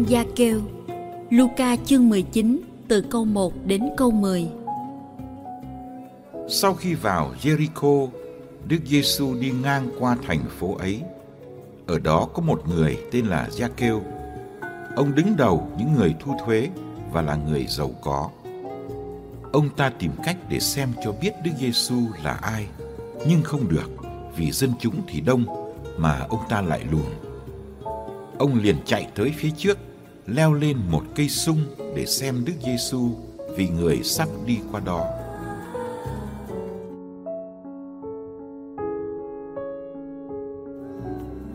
Gia kêu Luca chương 19 từ câu 1 đến câu 10 Sau khi vào Jericho, Đức Giêsu đi ngang qua thành phố ấy. Ở đó có một người tên là Gia kêu Ông đứng đầu những người thu thuế và là người giàu có. Ông ta tìm cách để xem cho biết Đức Giêsu là ai, nhưng không được vì dân chúng thì đông mà ông ta lại lùn. Ông liền chạy tới phía trước, leo lên một cây sung để xem Đức Giêsu vì người sắp đi qua đó.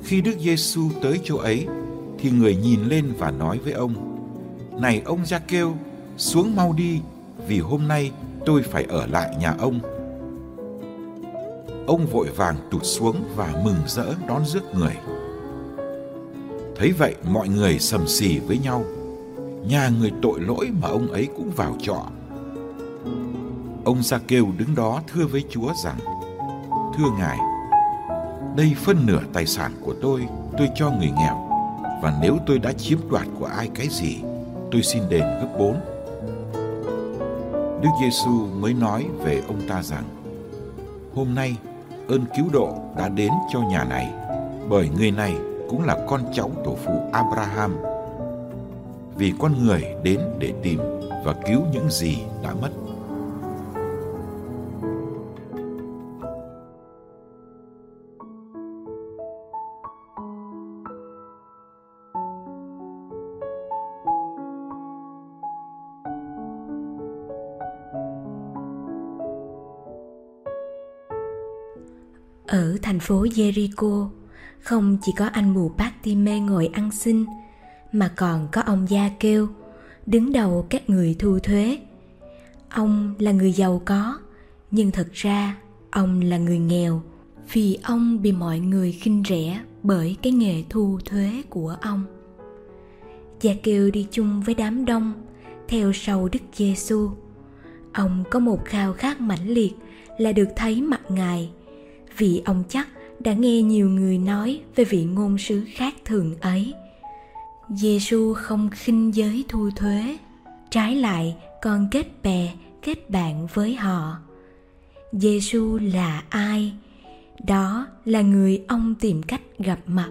Khi Đức Giêsu tới chỗ ấy thì người nhìn lên và nói với ông: "Này ông Gia kêu, xuống mau đi, vì hôm nay tôi phải ở lại nhà ông." Ông vội vàng tụt xuống và mừng rỡ đón rước người. Thấy vậy mọi người sầm xì với nhau. Nhà người tội lỗi mà ông ấy cũng vào trọ. Ông Sa kêu đứng đó thưa với Chúa rằng: Thưa Ngài, đây phân nửa tài sản của tôi, tôi cho người nghèo. Và nếu tôi đã chiếm đoạt của ai cái gì, tôi xin đền gấp bốn. Đức Giêsu mới nói về ông ta rằng: Hôm nay ơn cứu độ đã đến cho nhà này, bởi người này cũng là con cháu tổ phụ Abraham. Vì con người đến để tìm và cứu những gì đã mất. Ở thành phố Jericho, không chỉ có anh mù Bartime ngồi ăn xin, mà còn có ông Gia Kêu, đứng đầu các người thu thuế. Ông là người giàu có, nhưng thật ra ông là người nghèo vì ông bị mọi người khinh rẻ bởi cái nghề thu thuế của ông. Gia kêu đi chung với đám đông theo sau Đức Giêsu. Ông có một khao khát mãnh liệt là được thấy mặt Ngài vì ông chắc đã nghe nhiều người nói về vị ngôn sứ khác thường ấy. Giêsu không khinh giới thu thuế, trái lại còn kết bè, kết bạn với họ. Giêsu là ai? Đó là người ông tìm cách gặp mặt.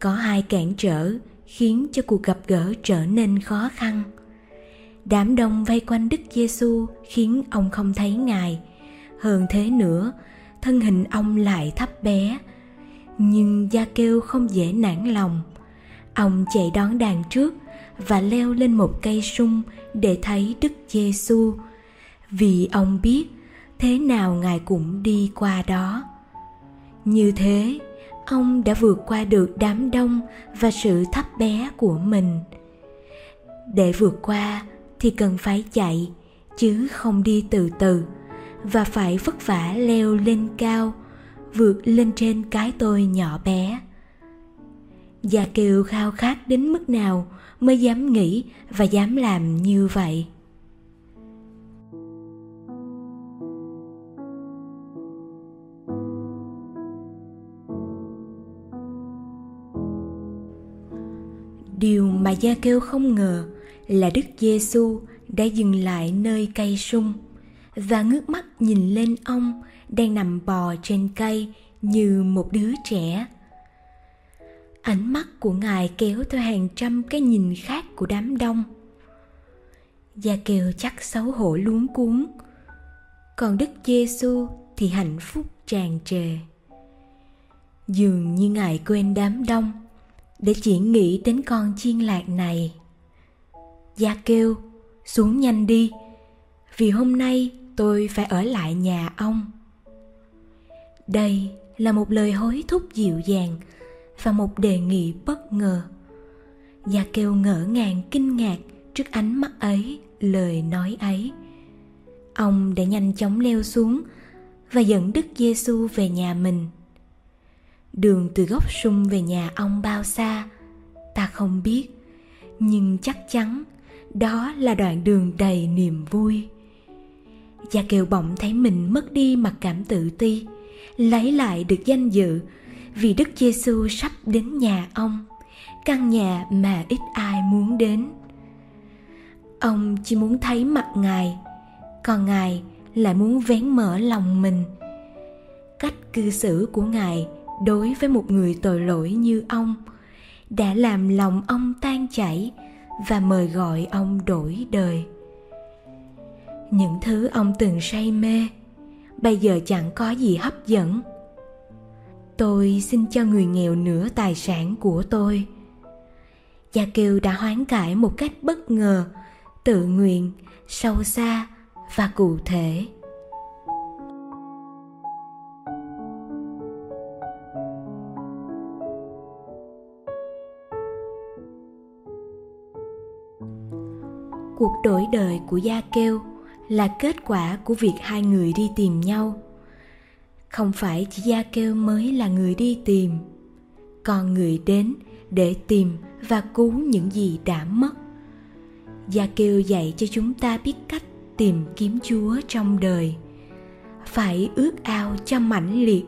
Có hai cản trở khiến cho cuộc gặp gỡ trở nên khó khăn Đám đông vây quanh Đức Giêsu khiến ông không thấy Ngài. Hơn thế nữa, thân hình ông lại thấp bé. Nhưng Gia Kêu không dễ nản lòng. Ông chạy đón đàn trước và leo lên một cây sung để thấy Đức Giêsu, vì ông biết thế nào Ngài cũng đi qua đó. Như thế, ông đã vượt qua được đám đông và sự thấp bé của mình. Để vượt qua, thì cần phải chạy, chứ không đi từ từ và phải vất vả leo lên cao, vượt lên trên cái tôi nhỏ bé Gia Kiều khao khát đến mức nào mới dám nghĩ và dám làm như vậy. Điều mà Gia Kêu không ngờ là Đức Giêsu đã dừng lại nơi cây sung và ngước mắt nhìn lên ông đang nằm bò trên cây như một đứa trẻ. Ánh mắt của Ngài kéo theo hàng trăm cái nhìn khác của đám đông. Gia Kiều chắc xấu hổ luống cuống, còn Đức Giêsu thì hạnh phúc tràn trề. Dường như Ngài quên đám đông để chỉ nghĩ đến con chiên lạc này. Gia kêu, xuống nhanh đi, vì hôm nay tôi phải ở lại nhà ông. Đây là một lời hối thúc dịu dàng và một đề nghị bất ngờ. Gia kêu ngỡ ngàng kinh ngạc trước ánh mắt ấy, lời nói ấy. Ông đã nhanh chóng leo xuống và dẫn Đức Giêsu về nhà mình. Đường từ gốc sung về nhà ông bao xa, ta không biết, nhưng chắc chắn đó là đoạn đường đầy niềm vui gia kiều bỗng thấy mình mất đi mặc cảm tự ti lấy lại được danh dự vì Đức Giêsu sắp đến nhà ông, căn nhà mà ít ai muốn đến. Ông chỉ muốn thấy mặt Ngài, còn Ngài lại muốn vén mở lòng mình. Cách cư xử của Ngài đối với một người tội lỗi như ông đã làm lòng ông tan chảy và mời gọi ông đổi đời. Những thứ ông từng say mê, bây giờ chẳng có gì hấp dẫn. Tôi xin cho người nghèo nửa tài sản của tôi. Gia kiều đã hoán cải một cách bất ngờ, tự nguyện, sâu xa và cụ thể. Cuộc đổi đời của gia kêu là kết quả của việc hai người đi tìm nhau. Không phải chỉ gia kêu mới là người đi tìm, còn người đến để tìm và cứu những gì đã mất. Gia kêu dạy cho chúng ta biết cách tìm kiếm chúa trong đời. Phải ước ao cho mãnh liệt,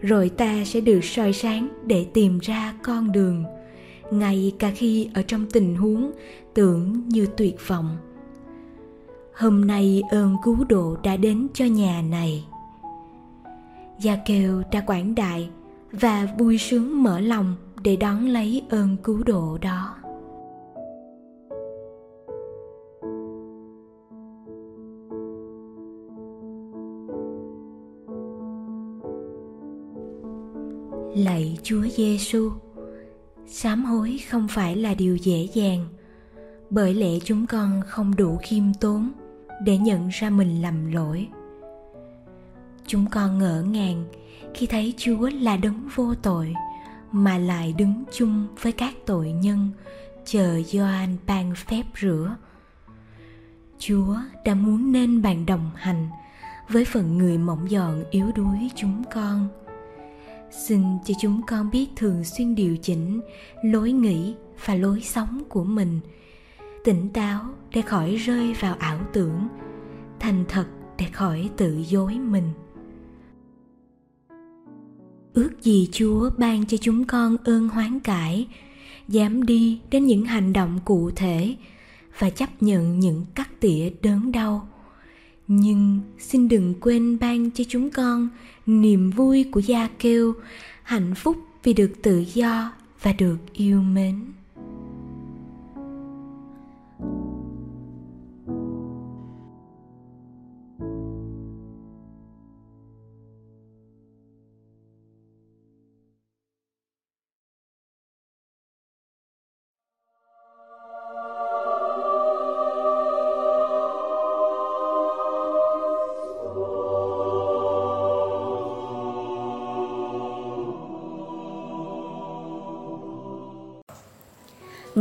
rồi ta sẽ được soi sáng để tìm ra con đường ngay cả khi ở trong tình huống tưởng như tuyệt vọng. Hôm nay ơn cứu độ đã đến cho nhà này. Gia kêu đã quảng đại và vui sướng mở lòng để đón lấy ơn cứu độ đó. Lạy chúa giêsu sám hối không phải là điều dễ dàng bởi lẽ chúng con không đủ khiêm tốn để nhận ra mình lầm lỗi chúng con ngỡ ngàng khi thấy chúa là đấng vô tội mà lại đứng chung với các tội nhân, chờ Gioan ban phép rửa. Chúa đã muốn nên bạn đồng hành với phần người mỏng giòn yếu đuối chúng con. Xin cho chúng con biết thường xuyên điều chỉnh lối nghĩ và lối sống của mình – tỉnh táo để khỏi rơi vào ảo tưởng, thành thật để khỏi tự dối mình. Ước gì chúa ban cho chúng con ơn hoán cải, dám đi đến những hành động cụ thể và chấp nhận những cắt tỉa đớn đau nhưng xin đừng quên ban cho chúng con niềm vui của gia kêu, hạnh phúc vì được tự do và được yêu mến.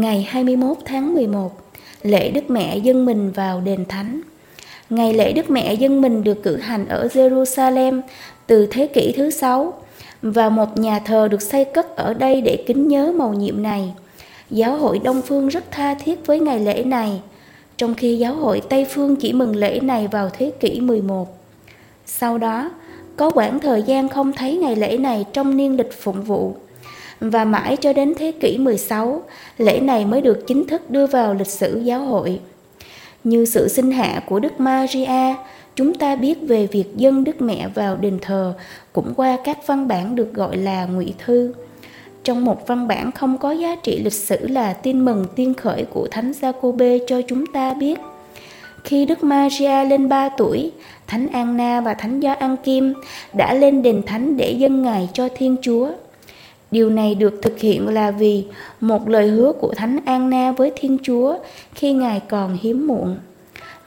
Ngày 21 tháng 11, lễ Đức Mẹ dân mình vào đền thánh. Ngày lễ Đức Mẹ dân mình được cử hành ở Jerusalem từ thế kỷ thứ sáu và một nhà thờ được xây cất ở đây để kính nhớ mầu nhiệm này. Giáo hội Đông Phương rất tha thiết với ngày lễ này, trong khi giáo hội Tây Phương chỉ mừng lễ này vào thế kỷ 11. Sau đó, có quãng thời gian không thấy ngày lễ này trong niên lịch phụng vụ và mãi cho đến thế kỷ 16, lễ này mới được chính thức đưa vào lịch sử giáo hội. Như sự sinh hạ của Đức Maria, chúng ta biết về việc dân Đức Mẹ vào đền thờ cũng qua các văn bản được gọi là ngụy thư. Trong một văn bản không có giá trị lịch sử là tin mừng tiên khởi của Thánh Giacôbê cho chúng ta biết. Khi Đức Maria lên 3 tuổi, Thánh Anna và Thánh Gioan Kim đã lên đền thánh để dâng ngài cho Thiên Chúa. Điều này được thực hiện là vì một lời hứa của Thánh Anna với Thiên Chúa khi Ngài còn hiếm muộn.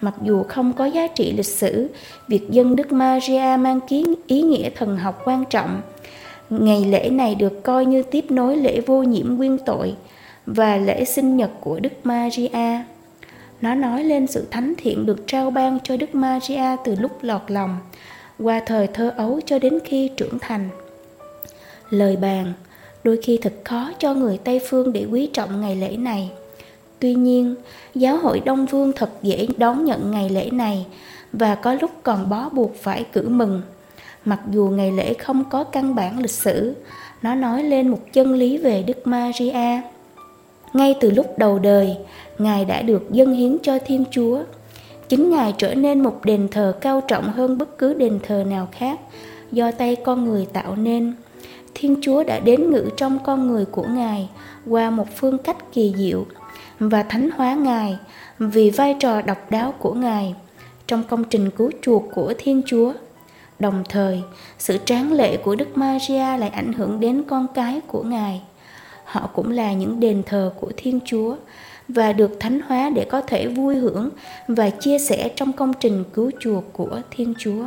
Mặc dù không có giá trị lịch sử, việc dân Đức Maria mang kiến ý nghĩa thần học quan trọng. Ngày lễ này được coi như tiếp nối lễ vô nhiễm nguyên tội và lễ sinh nhật của Đức Maria. Nó nói lên sự thánh thiện được trao ban cho Đức Maria từ lúc lọt lòng, qua thời thơ ấu cho đến khi trưởng thành. Lời bàn đôi khi thật khó cho người Tây Phương để quý trọng ngày lễ này. Tuy nhiên, giáo hội Đông Phương thật dễ đón nhận ngày lễ này và có lúc còn bó buộc phải cử mừng. Mặc dù ngày lễ không có căn bản lịch sử, nó nói lên một chân lý về Đức Maria. Ngay từ lúc đầu đời, Ngài đã được dâng hiến cho Thiên Chúa. Chính Ngài trở nên một đền thờ cao trọng hơn bất cứ đền thờ nào khác do tay con người tạo nên. Thiên Chúa đã đến ngự trong con người của Ngài qua một phương cách kỳ diệu và thánh hóa Ngài vì vai trò độc đáo của Ngài trong công trình cứu chuộc của Thiên Chúa. Đồng thời, sự tráng lệ của Đức Maria lại ảnh hưởng đến con cái của Ngài. Họ cũng là những đền thờ của Thiên Chúa và được thánh hóa để có thể vui hưởng và chia sẻ trong công trình cứu chuộc của Thiên Chúa.